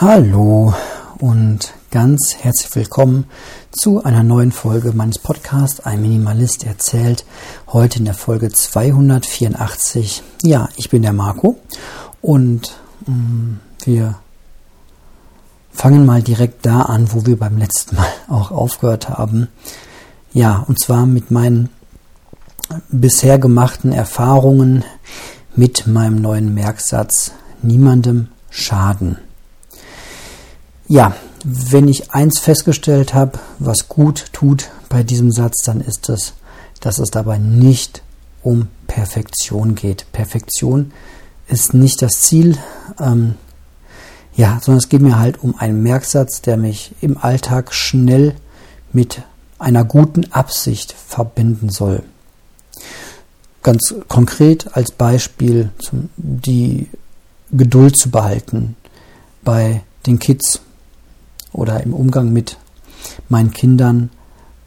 Hallo und ganz herzlich willkommen zu einer neuen Folge meines Podcasts Ein Minimalist erzählt. Heute in der Folge 284. Ja, ich bin der Marco und mh, mm, wir fangen mal direkt da an, wo wir beim letzten Mal auch aufgehört haben. Ja, und zwar mit meinen bisher gemachten Erfahrungen mit meinem neuen Merksatz niemandem schaden. Ja, wenn ich eins festgestellt habe, was gut tut bei diesem Satz, dann ist es, dass es dabei nicht um Perfektion geht. Perfektion ist nicht das Ziel, ähm, ja, sondern es geht mir halt um einen Merksatz, der mich im Alltag schnell mit einer guten Absicht verbinden soll. Ganz konkret als Beispiel die Geduld zu behalten bei den Kids, oder im Umgang mit meinen Kindern,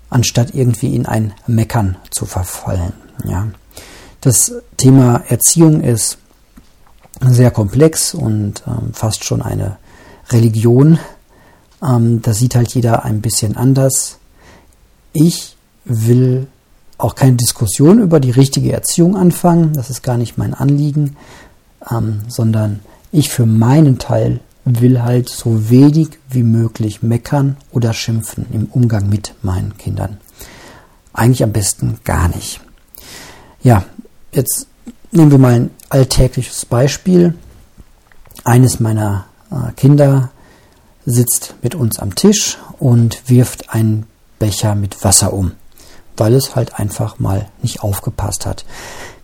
anstatt irgendwie in ein Meckern zu verfallen. Ja. Das Thema Erziehung ist sehr komplex und ähm, fast schon eine Religion. Ähm, da sieht halt jeder ein bisschen anders. Ich will auch keine Diskussion über die richtige Erziehung anfangen. Das ist gar nicht mein Anliegen, ähm, sondern ich für meinen Teil will halt so wenig wie möglich meckern oder schimpfen im Umgang mit meinen Kindern. Eigentlich am besten gar nicht. Ja, jetzt nehmen wir mal ein alltägliches Beispiel. Eines meiner äh, Kinder sitzt mit uns am Tisch und wirft einen Becher mit Wasser um, weil es halt einfach mal nicht aufgepasst hat.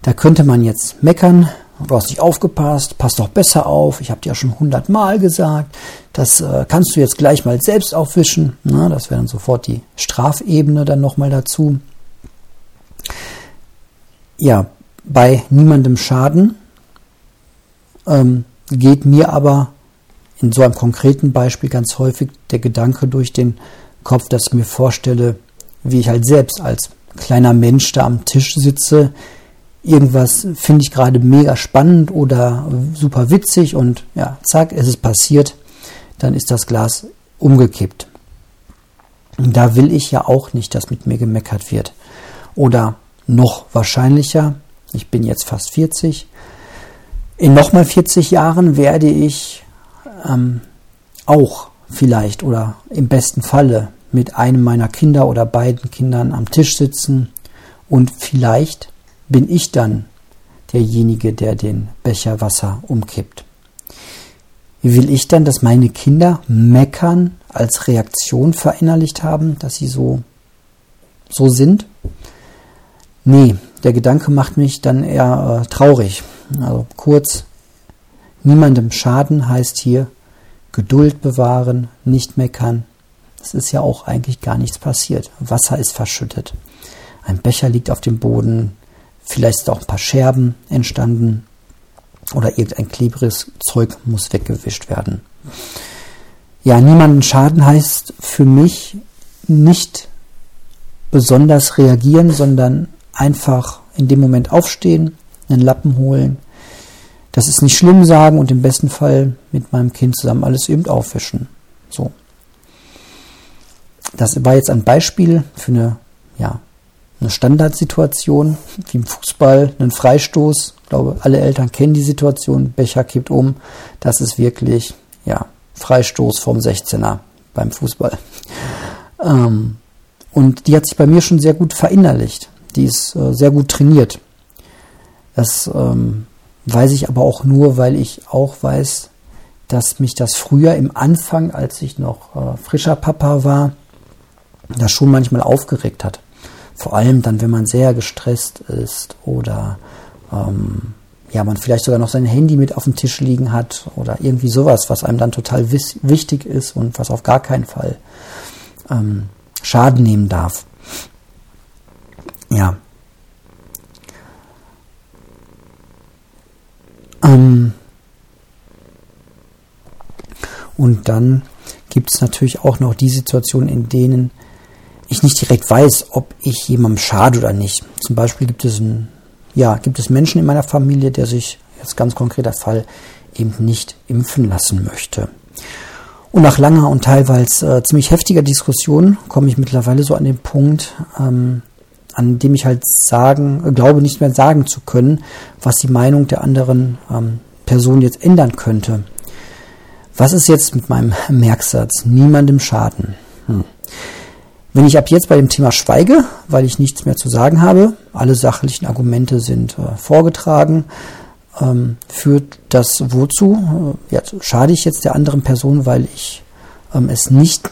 Da könnte man jetzt meckern, Du hast nicht aufgepasst, pass doch besser auf. Ich habe dir ja schon hundertmal gesagt. Das äh, kannst du jetzt gleich mal selbst aufwischen. Na, das wäre dann sofort die Strafebene dann nochmal dazu. Ja, bei niemandem Schaden ähm, geht mir aber in so einem konkreten Beispiel ganz häufig der Gedanke durch den Kopf, dass ich mir vorstelle, wie ich halt selbst als kleiner Mensch da am Tisch sitze, irgendwas finde ich gerade mega spannend oder super witzig und ja, zack, es ist passiert, dann ist das Glas umgekippt. Da will ich ja auch nicht, dass mit mir gemeckert wird. Oder noch wahrscheinlicher, ich bin jetzt fast 40, in nochmal 40 Jahren werde ich ähm, auch vielleicht oder im besten Falle mit einem meiner Kinder oder beiden Kindern am Tisch sitzen und vielleicht bin ich dann derjenige, der den Becher Wasser umkippt. Will ich dann, dass meine Kinder meckern als Reaktion verinnerlicht haben, dass sie so, so sind? Nee, der Gedanke macht mich dann eher äh, traurig. Also kurz, niemandem schaden heißt hier Geduld bewahren, nicht meckern. Es ist ja auch eigentlich gar nichts passiert. Wasser ist verschüttet. Ein Becher liegt auf dem Boden, Vielleicht auch ein paar Scherben entstanden oder irgendein klebriges Zeug muss weggewischt werden. Ja, niemanden schaden heißt für mich nicht besonders reagieren, sondern einfach in dem Moment aufstehen, einen Lappen holen, das ist nicht schlimm sagen und im besten Fall mit meinem Kind zusammen alles eben aufwischen. So. Das war jetzt ein Beispiel für eine ja, eine Standardsituation, wie im Fußball, einen Freistoß. Ich glaube, alle Eltern kennen die Situation. Becher kippt um. Das ist wirklich, ja, Freistoß vom 16er beim Fußball. Ähm, und die hat sich bei mir schon sehr gut verinnerlicht. Die ist äh, sehr gut trainiert. Das ähm, weiß ich aber auch nur, weil ich auch weiß, dass mich das früher im Anfang, als ich noch äh, frischer Papa war, das schon manchmal aufgeregt hat. Vor allem dann, wenn man sehr gestresst ist oder ähm, ja, man vielleicht sogar noch sein Handy mit auf dem Tisch liegen hat oder irgendwie sowas, was einem dann total wichtig ist und was auf gar keinen Fall ähm, Schaden nehmen darf. Ja. Ähm, und dann gibt es natürlich auch noch die Situationen, in denen ich nicht direkt weiß, ob ich jemandem schade oder nicht. Zum Beispiel gibt es ein, ja, gibt es Menschen in meiner Familie, der sich, jetzt ganz konkreter Fall, eben nicht impfen lassen möchte. Und nach langer und teilweise äh, ziemlich heftiger Diskussion komme ich mittlerweile so an den Punkt, ähm, an dem ich halt sagen, äh, glaube nicht mehr sagen zu können, was die Meinung der anderen ähm, Person jetzt ändern könnte. Was ist jetzt mit meinem Merksatz? Niemandem schaden. Hm. Wenn ich ab jetzt bei dem Thema schweige, weil ich nichts mehr zu sagen habe, alle sachlichen Argumente sind äh, vorgetragen, ähm, führt das wozu? Äh, ja, schade ich jetzt der anderen Person, weil ich ähm, es nicht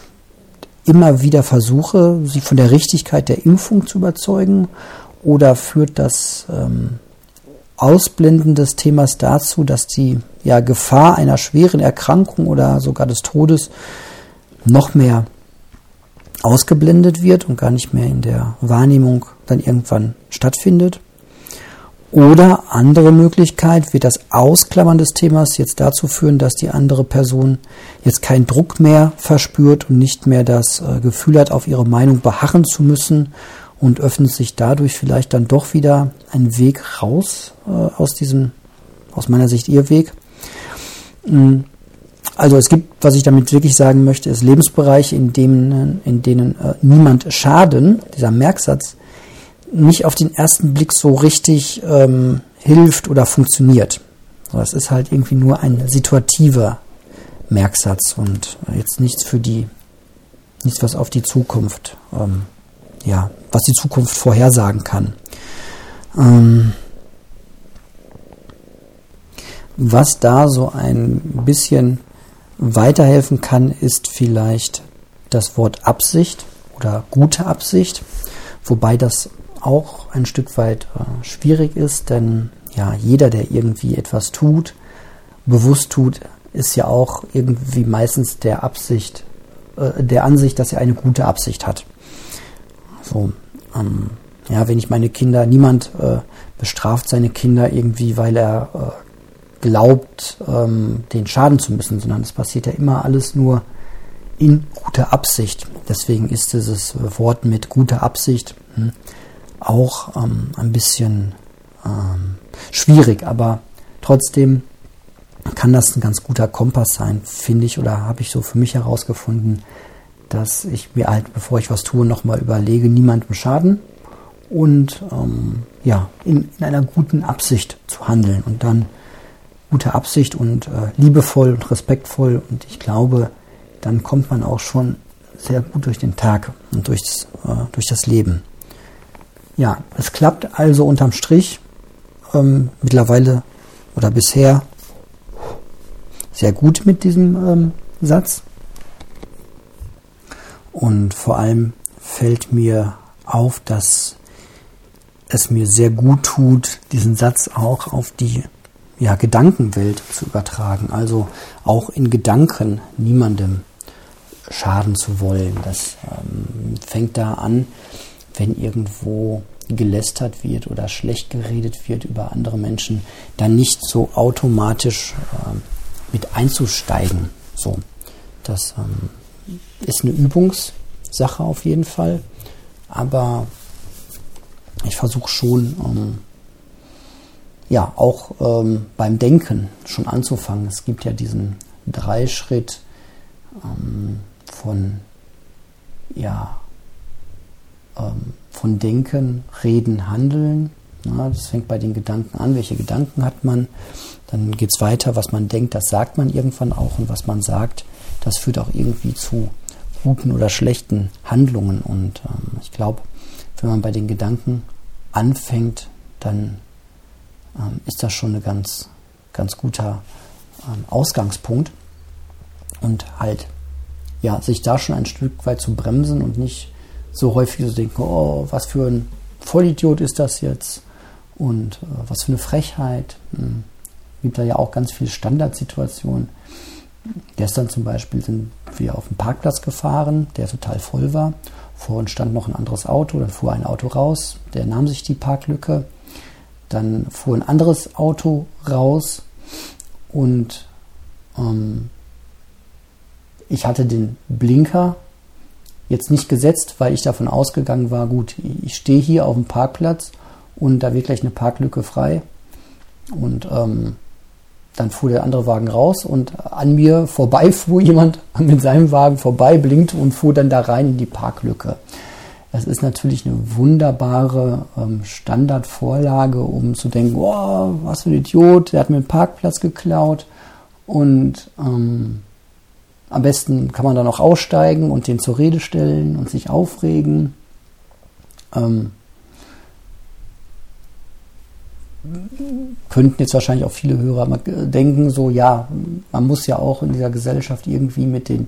immer wieder versuche, sie von der Richtigkeit der Impfung zu überzeugen? Oder führt das ähm, Ausblenden des Themas dazu, dass die ja, Gefahr einer schweren Erkrankung oder sogar des Todes noch mehr ausgeblendet wird und gar nicht mehr in der Wahrnehmung dann irgendwann stattfindet. Oder andere Möglichkeit wird das Ausklammern des Themas jetzt dazu führen, dass die andere Person jetzt keinen Druck mehr verspürt und nicht mehr das äh, Gefühl hat, auf ihre Meinung beharren zu müssen und öffnet sich dadurch vielleicht dann doch wieder ein Weg raus äh, aus diesem, aus meiner Sicht ihr Weg. Mm, also es gibt, was ich damit wirklich sagen möchte, ist Lebensbereiche, in denen, in denen äh, niemand Schaden, dieser Merksatz, nicht auf den ersten Blick so richtig ähm, hilft oder funktioniert. So, es ist halt irgendwie nur ein situativer Merksatz und jetzt nichts für die, nichts, was auf die Zukunft, ähm, ja, was die Zukunft vorhersagen kann. Ähm, was da so ein bisschen weiterhelfen kann, ist vielleicht das Wort Absicht oder gute Absicht, wobei das auch ein Stück weit äh, schwierig ist, denn ja, jeder, der irgendwie etwas tut, bewusst tut, ist ja auch irgendwie meistens der Absicht, äh, der Ansicht, dass er eine gute Absicht hat. So, ähm, ja, wenn ich meine Kinder, niemand äh, bestraft seine Kinder irgendwie, weil er äh, glaubt, ähm, den schaden zu müssen, sondern es passiert ja immer alles nur in guter Absicht. Deswegen ist dieses Wort mit guter Absicht hm, auch ähm, ein bisschen ähm, schwierig, aber trotzdem kann das ein ganz guter Kompass sein, finde ich, oder habe ich so für mich herausgefunden, dass ich mir halt, bevor ich was tue, nochmal überlege, niemandem schaden und ähm, ja, in, in einer guten Absicht zu handeln und dann gute Absicht und äh, liebevoll und respektvoll. Und ich glaube, dann kommt man auch schon sehr gut durch den Tag und durchs, äh, durch das Leben. Ja, es klappt also unterm Strich ähm, mittlerweile oder bisher sehr gut mit diesem ähm, Satz. Und vor allem fällt mir auf, dass es mir sehr gut tut, diesen Satz auch auf die ja, Gedankenwelt zu übertragen. Also auch in Gedanken niemandem schaden zu wollen. Das ähm, fängt da an, wenn irgendwo gelästert wird oder schlecht geredet wird über andere Menschen, dann nicht so automatisch äh, mit einzusteigen. So, das ähm, ist eine Übungssache auf jeden Fall, aber ich versuche schon ähm, ja auch ähm, beim Denken schon anzufangen. Es gibt ja diesen Dreischritt ähm, von ja ähm, von Denken, Reden, Handeln. Ja, das fängt bei den Gedanken an. Welche Gedanken hat man? Dann geht es weiter, was man denkt, das sagt man irgendwann auch und was man sagt, das führt auch irgendwie zu guten oder schlechten Handlungen. Und ähm, ich glaube, wenn man bei den Gedanken anfängt, dann ähm, ist das schon ein ganz, ganz guter ähm, Ausgangspunkt. Und halt, ja, sich da schon ein Stück weit zu bremsen und nicht so häufig zu denken, oh, was für ein Vollidiot ist das jetzt und äh, was für eine Frechheit. Hm. Gibt da ja auch ganz viele Standardsituationen. Gestern zum Beispiel sind wir auf den Parkplatz gefahren, der total voll war. Vor uns stand noch ein anderes Auto, dann fuhr ein Auto raus, der nahm sich die Parklücke dann fuhr ein anderes Auto raus und ähm, ich hatte den Blinker jetzt nicht gesetzt, weil ich davon ausgegangen war, gut, ich stehe hier auf dem Parkplatz und da wird gleich eine Parklücke frei. Und ähm, dann fuhr der andere Wagen raus und an mir vorbei fuhr jemand mit seinem Wagen vorbei, blinkte und fuhr dann da rein in die Parklücke. Das ist natürlich eine wunderbare ähm, Standardvorlage, um zu denken, oh, was für ein Idiot, der hat mir einen Parkplatz geklaut. Und ähm, am besten kann man dann auch aussteigen und den zur Rede stellen und sich aufregen. Ähm, könnten jetzt wahrscheinlich auch viele Hörer denken, so ja, man muss ja auch in dieser Gesellschaft irgendwie mit den,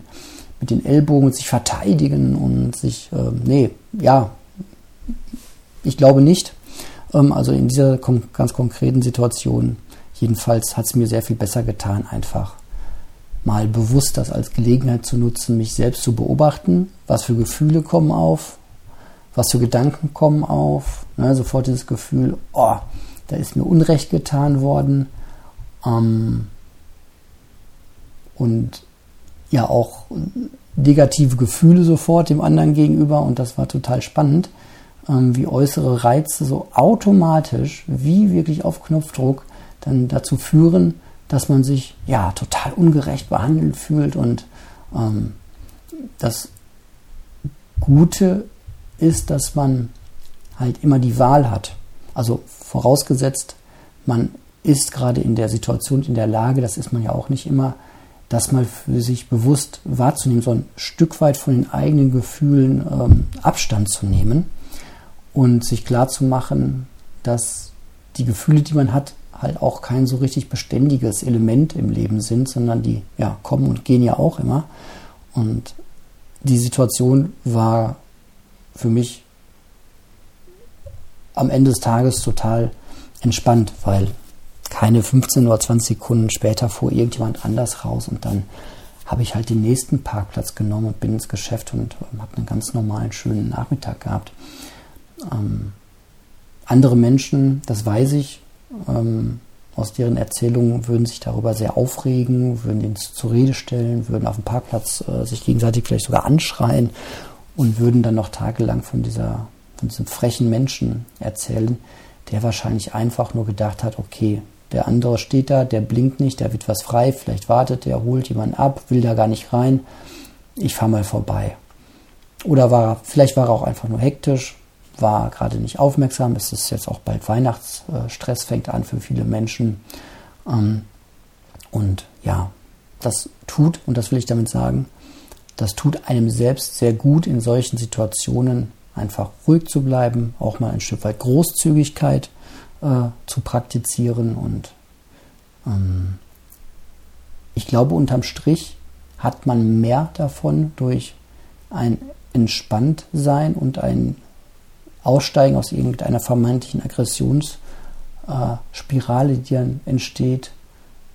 mit den Ellbogen sich verteidigen und sich, äh, nee, ja, ich glaube nicht. Ähm, also in dieser ganz konkreten Situation, jedenfalls hat es mir sehr viel besser getan, einfach mal bewusst das als Gelegenheit zu nutzen, mich selbst zu beobachten, was für Gefühle kommen auf, was für Gedanken kommen auf, ne, sofort dieses Gefühl, oh, da ist mir Unrecht getan worden. Ähm, und ja, auch negative Gefühle sofort dem anderen gegenüber. Und das war total spannend, ähm, wie äußere Reize so automatisch, wie wirklich auf Knopfdruck, dann dazu führen, dass man sich ja total ungerecht behandelt fühlt. Und ähm, das Gute ist, dass man halt immer die Wahl hat. Also vorausgesetzt, man ist gerade in der Situation, in der Lage, das ist man ja auch nicht immer, das mal für sich bewusst wahrzunehmen, so ein Stück weit von den eigenen Gefühlen ähm, Abstand zu nehmen und sich klar zu machen, dass die Gefühle, die man hat, halt auch kein so richtig beständiges Element im Leben sind, sondern die ja kommen und gehen ja auch immer. Und die Situation war für mich am Ende des Tages total entspannt, weil keine 15 oder 20 Sekunden später fuhr irgendjemand anders raus und dann habe ich halt den nächsten Parkplatz genommen und bin ins Geschäft und ähm, habe einen ganz normalen, schönen Nachmittag gehabt. Ähm, andere Menschen, das weiß ich, ähm, aus deren Erzählungen würden sich darüber sehr aufregen, würden ihn zur Rede stellen, würden auf dem Parkplatz äh, sich gegenseitig vielleicht sogar anschreien und würden dann noch tagelang von dieser von diesem frechen Menschen erzählen, der wahrscheinlich einfach nur gedacht hat, okay, der andere steht da, der blinkt nicht, der wird was frei, vielleicht wartet der, holt jemanden ab, will da gar nicht rein, ich fahre mal vorbei. Oder war, vielleicht war er auch einfach nur hektisch, war gerade nicht aufmerksam, es ist jetzt auch bald Weihnachtsstress, fängt an für viele Menschen. Ähm, und ja, das tut, und das will ich damit sagen, das tut einem selbst sehr gut in solchen Situationen einfach ruhig zu bleiben, auch mal ein Stück weit Großzügigkeit äh, zu praktizieren. Und ähm, ich glaube, unterm Strich hat man mehr davon durch ein Entspanntsein und ein Aussteigen aus irgendeiner vermeintlichen Aggressionsspirale, äh, die dann entsteht.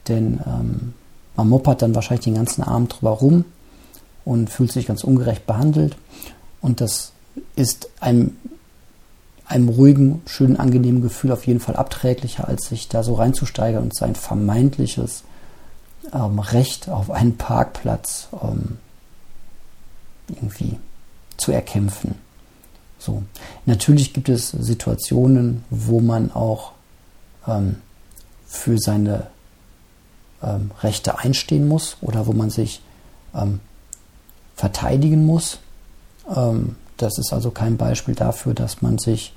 Denn ähm, man moppert dann wahrscheinlich den ganzen Abend drüber rum und fühlt sich ganz ungerecht behandelt. Und das ist einem, einem ruhigen, schönen, angenehmen Gefühl auf jeden Fall abträglicher, als sich da so reinzusteigern und sein vermeintliches ähm, Recht auf einen Parkplatz ähm, irgendwie zu erkämpfen. So. Natürlich gibt es Situationen, wo man auch ähm, für seine ähm, Rechte einstehen muss oder wo man sich ähm, verteidigen muss. Ähm, das ist also kein Beispiel dafür, dass man sich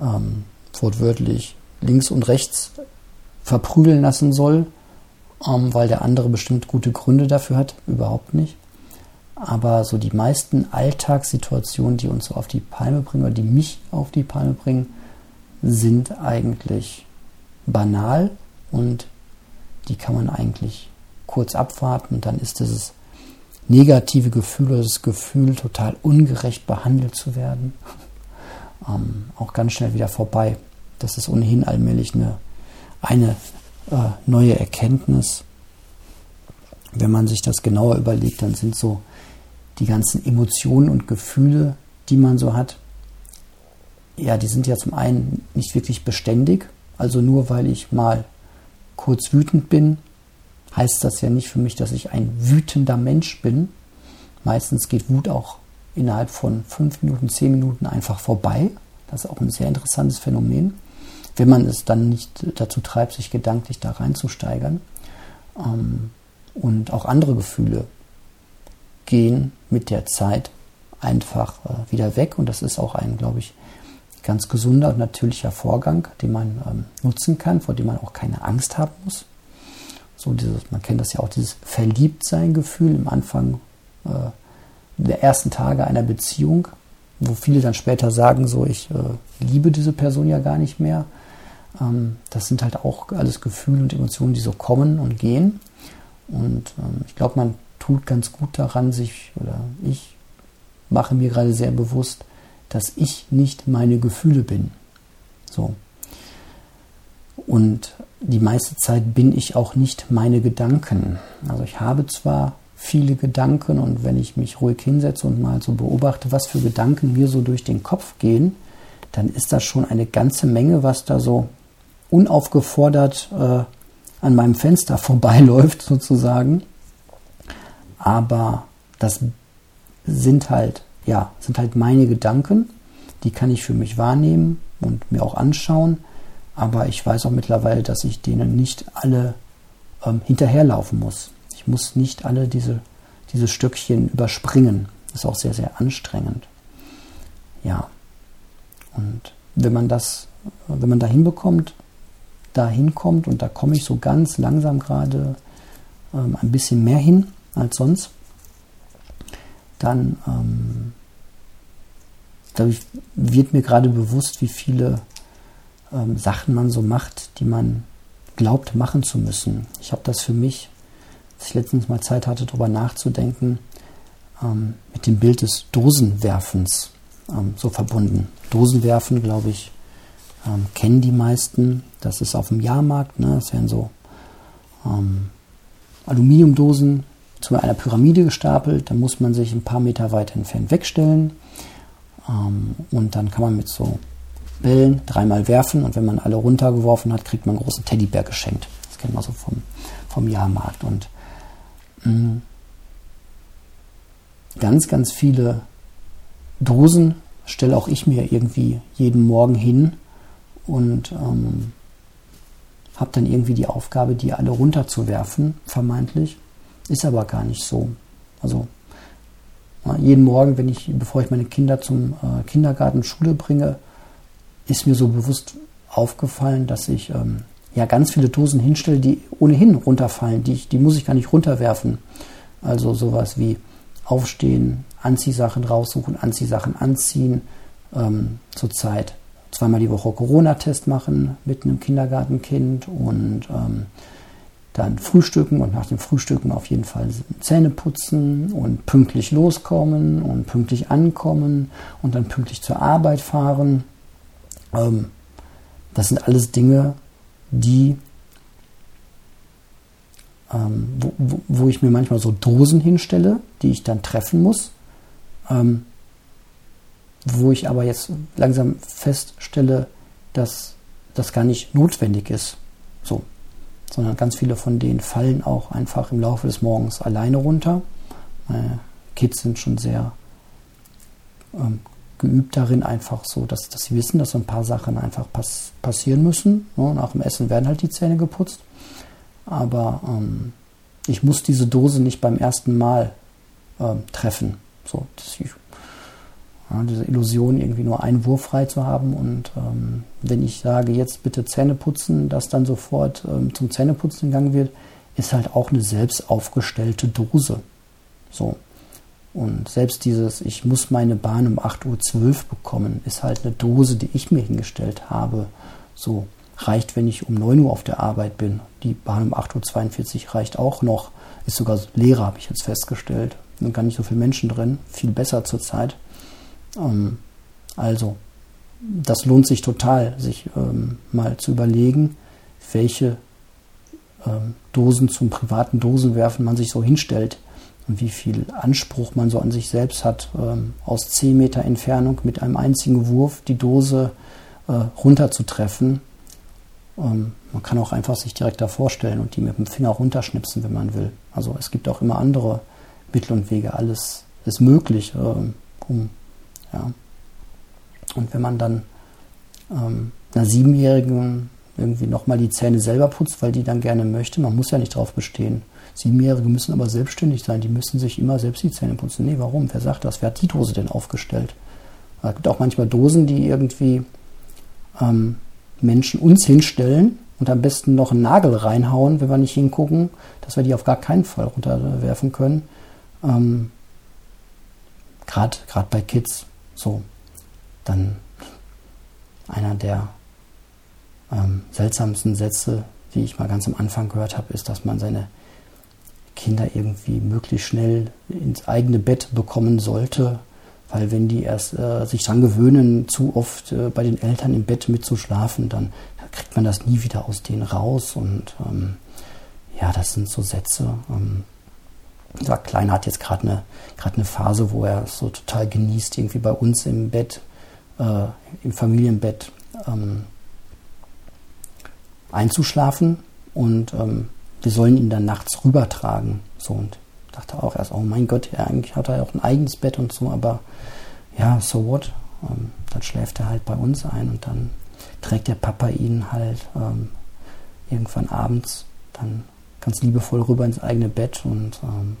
ähm, wortwörtlich links und rechts verprügeln lassen soll, ähm, weil der andere bestimmt gute Gründe dafür hat. Überhaupt nicht. Aber so die meisten Alltagssituationen, die uns so auf die Palme bringen oder die mich auf die Palme bringen, sind eigentlich banal und die kann man eigentlich kurz abwarten. Dann ist es negative Gefühle, das Gefühl, total ungerecht behandelt zu werden, ähm, auch ganz schnell wieder vorbei. Das ist ohnehin allmählich eine, eine äh, neue Erkenntnis. Wenn man sich das genauer überlegt, dann sind so die ganzen Emotionen und Gefühle, die man so hat, ja, die sind ja zum einen nicht wirklich beständig. Also nur weil ich mal kurz wütend bin, heißt das ja nicht für mich, dass ich ein wütender Mensch bin. Meistens geht Wut auch innerhalb von fünf Minuten, zehn Minuten einfach vorbei. Das ist auch ein sehr interessantes Phänomen, wenn man es dann nicht dazu treibt, sich gedanklich da reinzusteigern. Ähm, und auch andere Gefühle gehen mit der Zeit einfach äh, wieder weg. Und das ist auch ein, glaube ich, ganz gesunder und natürlicher Vorgang, den man ähm, nutzen kann, vor dem man auch keine Angst haben muss. So dieses, man kennt das ja auch, dieses Verliebtsein-Gefühl im Anfang äh, der ersten Tage einer Beziehung, wo viele dann später sagen, so ich äh, liebe diese Person ja gar nicht mehr. Ähm, das sind halt auch alles Gefühle und Emotionen, die so kommen und gehen. Und ähm, ich glaube, man tut ganz gut daran, sich, oder ich mache mir gerade sehr bewusst, dass ich nicht meine Gefühle bin. So. Und die meiste Zeit bin ich auch nicht meine Gedanken. Also ich habe zwar viele Gedanken und wenn ich mich ruhig hinsetze und mal so beobachte, was für Gedanken mir so durch den Kopf gehen, dann ist das schon eine ganze Menge, was da so unaufgefordert äh, an meinem Fenster vorbeiläuft sozusagen. Aber das sind halt, ja, sind halt meine Gedanken. Die kann ich für mich wahrnehmen und mir auch anschauen. Aber ich weiß auch mittlerweile, dass ich denen nicht alle ähm, hinterherlaufen muss. Ich muss nicht alle diese, diese Stückchen überspringen. Das ist auch sehr, sehr anstrengend. Ja. Und wenn man das, wenn man da hinbekommt, da hinkommt, und da komme ich so ganz langsam gerade ähm, ein bisschen mehr hin als sonst, dann ähm, dadurch wird mir gerade bewusst, wie viele ähm, Sachen man so macht, die man glaubt machen zu müssen. Ich habe das für mich, als ich letztens mal Zeit hatte, darüber nachzudenken, ähm, mit dem Bild des Dosenwerfens ähm, so verbunden. Dosenwerfen, glaube ich, ähm, kennen die meisten. Das ist auf dem Jahrmarkt. Ne? Das werden so ähm, Aluminiumdosen zu einer Pyramide gestapelt. Da muss man sich ein paar Meter weit entfernt wegstellen. Ähm, und dann kann man mit so Bällen dreimal werfen. Und wenn man alle runtergeworfen hat, kriegt man einen großen Teddybär geschenkt. Das kennt man so vom, vom Jahrmarkt. Und mh, mm, ganz, ganz viele Dosen stelle auch ich mir irgendwie jeden Morgen hin und ähm, habe dann irgendwie die Aufgabe, die alle runterzuwerfen, vermeintlich. Ist aber gar nicht so. Also jeden Morgen, wenn ich, bevor ich meine Kinder zum äh, Kindergarten, Schule bringe, ist mir so bewusst aufgefallen, dass ich ähm, ja ganz viele Dosen hinstelle, die ohnehin runterfallen. Die, ich, die muss ich gar nicht runterwerfen. Also sowas wie aufstehen, Anziehsachen raussuchen, Anziehsachen anziehen. Ähm, zurzeit zweimal die Woche Corona-Test machen mit einem Kindergartenkind und ähm, dann frühstücken und nach dem Frühstücken auf jeden Fall Zähne putzen und pünktlich loskommen und pünktlich ankommen und dann pünktlich zur Arbeit fahren. Ähm, das sind alles Dinge, die, ähm, wo, wo, ich mir manchmal so Dosen hinstelle, die ich dann treffen muss. Ähm, wo ich aber jetzt langsam feststelle, dass das gar nicht notwendig ist. So. Sondern ganz viele von denen fallen auch einfach im Laufe des Morgens alleine runter. Meine Kids sind schon sehr ähm, geübt darin, einfach so, dass, dass sie wissen, dass so ein paar Sachen einfach pass passieren müssen. Ne? Nach dem Essen werden halt die Zähne geputzt. Aber ähm, ich muss diese Dose nicht beim ersten Mal ähm, treffen. So, das, ja, diese Illusion, irgendwie nur einen Wurf frei zu haben. Und ähm, wenn ich sage, jetzt bitte Zähne putzen, dass dann sofort ähm, zum Zähneputzen gegangen wird, ist halt auch eine selbst aufgestellte Dose. So. Und selbst dieses, ich muss meine Bahn um 8.12 Uhr bekommen, ist halt eine Dose, die ich mir hingestellt habe. So reicht, wenn ich um 9 Uhr auf der Arbeit bin. Die Bahn um 8.42 Uhr reicht auch noch. Ist sogar leerer, habe ich jetzt festgestellt. Sind gar nicht so viele Menschen drin. Viel besser zurzeit. Ähm, also, das lohnt sich total, sich ähm, mal zu überlegen, welche ähm, Dosen zum privaten Dosenwerfen man sich so hinstellt und wie viel Anspruch man so an sich selbst hat, ähm, aus 10 Meter Entfernung mit einem einzigen Wurf die Dose äh, runterzutreffen. Ähm, man kann auch einfach sich direkt da vorstellen und die mit dem Finger runterschnipsen, wenn man will. Also es gibt auch immer andere Mittel und Wege. Alles ist möglich, ähm, um ja. Und wenn man dann ähm, einer Siebenjährigen irgendwie nochmal die Zähne selber putzt, weil die dann gerne möchte. Man muss ja nicht drauf bestehen. Siebenjährige müssen aber selbstständig sein, die müssen sich immer selbst die Zähne putzen. Nee, warum? Wer sagt das? Wer hat die Dose denn aufgestellt? Es gibt auch manchmal Dosen, die irgendwie ähm, Menschen uns hinstellen und am besten noch einen Nagel reinhauen, wenn wir nicht hingucken, dass wir die auf gar keinen Fall runterwerfen können. Ähm, Gerade bei Kids so. Dann einer der ähm, seltsamsten Sätze, die ich mal ganz am Anfang gehört habe, ist, dass man seine Kinder irgendwie möglichst schnell ins eigene Bett bekommen sollte, weil wenn die erst äh, sich dran gewöhnen, zu oft äh, bei den Eltern im Bett mitzuschlafen, dann, kriegt man das nie wieder aus denen raus. Und ähm, ja, das sind so Sätze. Ähm, unser Kleiner hat jetzt gerade eine, eine Phase, wo er so total genießt, irgendwie bei uns im Bett, äh, im Familienbett ähm, einzuschlafen. Und ähm, wir sollen ihn dann nachts rübertragen. So und dachte auch erst, oh mein Gott, ja, eigentlich hat er auch ein eigenes Bett und so, aber ja, so what? Ähm, dann schläft er halt bei uns ein und dann trägt der Papa ihn halt ähm, irgendwann abends dann ganz liebevoll rüber ins eigene Bett und ähm,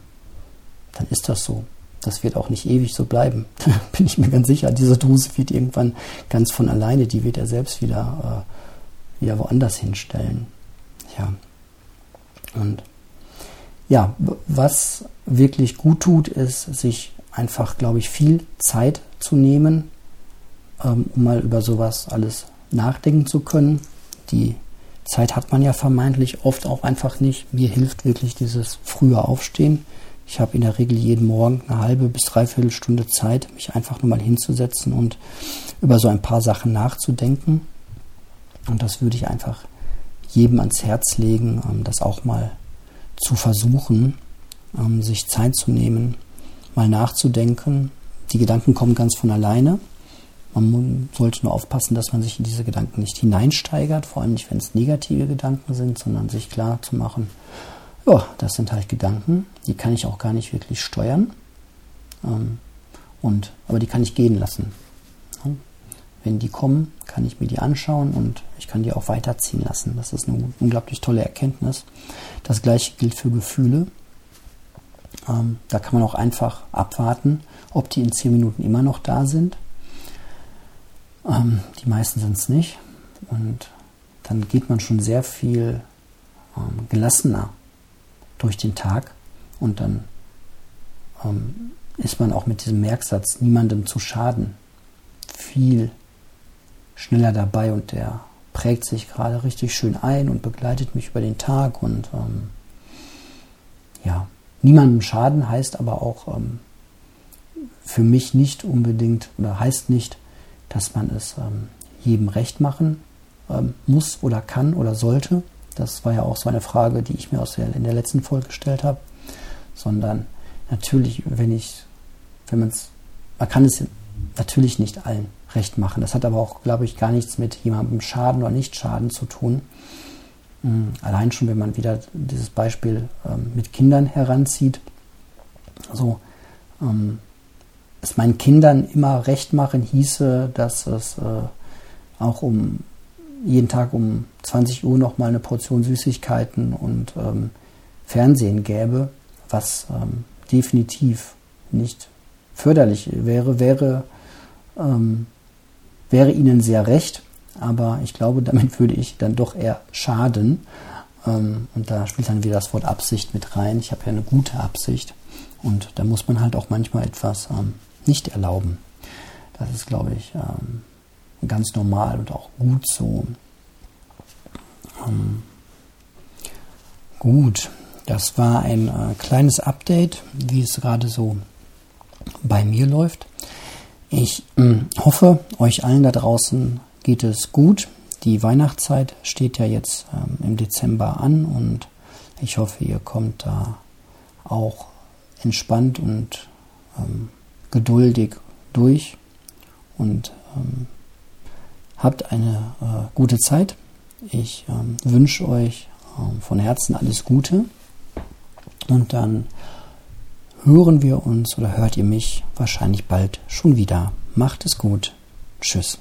dann ist das so. Das wird auch nicht ewig so bleiben. Bin ich mir ganz sicher. Diese Druse wird irgendwann ganz von alleine, die wird er selbst wieder, äh, wieder woanders hinstellen. Ja. Und ja, was wirklich gut tut, ist, sich einfach, glaube ich, viel Zeit zu nehmen, ähm, um mal über sowas alles nachdenken zu können. Die Zeit hat man ja vermeintlich oft auch einfach nicht. Mir hilft wirklich dieses frühe Aufstehen. Ich habe in der Regel jeden Morgen eine halbe bis dreiviertel Stunde Zeit, mich einfach nur mal hinzusetzen und über so ein paar Sachen nachzudenken. Und das würde ich einfach jedem ans Herz legen, ähm, das auch mal zu versuchen, ähm, sich Zeit zu nehmen, mal nachzudenken. Die Gedanken kommen ganz von alleine. Man sollte nur aufpassen, dass man sich in diese Gedanken nicht hineinsteigert, vor allem nicht, wenn es negative Gedanken sind, sondern sich klar zu machen, ja, das sind halt Gedanken, die kann ich auch gar nicht wirklich steuern. Ähm, und, aber die kann ich gehen lassen. Wenn die kommen, kann ich mir die anschauen und ich kann die auch weiterziehen lassen. Das ist eine unglaublich tolle Erkenntnis. Das gleiche gilt für Gefühle. Ähm, da kann man auch einfach abwarten, ob die in zehn Minuten immer noch da sind. Ähm, die meisten sind es nicht. Und dann geht man schon sehr viel ähm, gelassener durch den Tag und dann ähm, ist man auch mit diesem Merksatz niemandem zu schaden viel schneller dabei und der prägt sich gerade richtig schön ein und begleitet mich über den Tag und ähm, ja, niemandem schaden heißt aber auch ähm, für mich nicht unbedingt oder heißt nicht, dass man es ähm, jedem recht machen ähm, muss oder kann oder sollte. Das war ja auch so eine Frage, die ich mir aus der, in der letzten Folge gestellt habe. Sondern natürlich, wenn ich, wenn man es, man kann es natürlich nicht allen recht machen. Das hat aber auch, glaube ich, gar nichts mit jemandem Schaden oder Nicht-Schaden zu tun. Hm, allein schon, wenn man wieder dieses Beispiel ähm, mit Kindern heranzieht. Also, ähm, es meinen Kindern immer recht machen hieße, dass es äh, auch um jeden Tag um 20 Uhr noch mal eine Portion Süßigkeiten und ähm, Fernsehen gäbe, was ähm, definitiv nicht förderlich wäre, wäre ähm, wäre ihnen sehr recht, aber ich glaube, damit würde ich dann doch eher schaden. Ähm, und da spielt dann wieder das Wort Absicht mit rein. Ich habe ja eine gute Absicht und da muss man halt auch manchmal etwas ähm, nicht erlauben. Das ist, glaube ich, ähm, ganz normal und auch gut so. Gut, das war ein äh, kleines Update, wie es gerade so bei mir läuft. Ich äh, hoffe, euch allen da draußen geht es gut. Die Weihnachtszeit steht ja jetzt ähm, im Dezember an und ich hoffe, ihr kommt da auch entspannt und ähm, geduldig durch und ähm, habt eine äh, gute Zeit. Ich wünsche euch von Herzen alles Gute und dann hören wir uns oder hört ihr mich wahrscheinlich bald schon wieder. Macht es gut. Tschüss.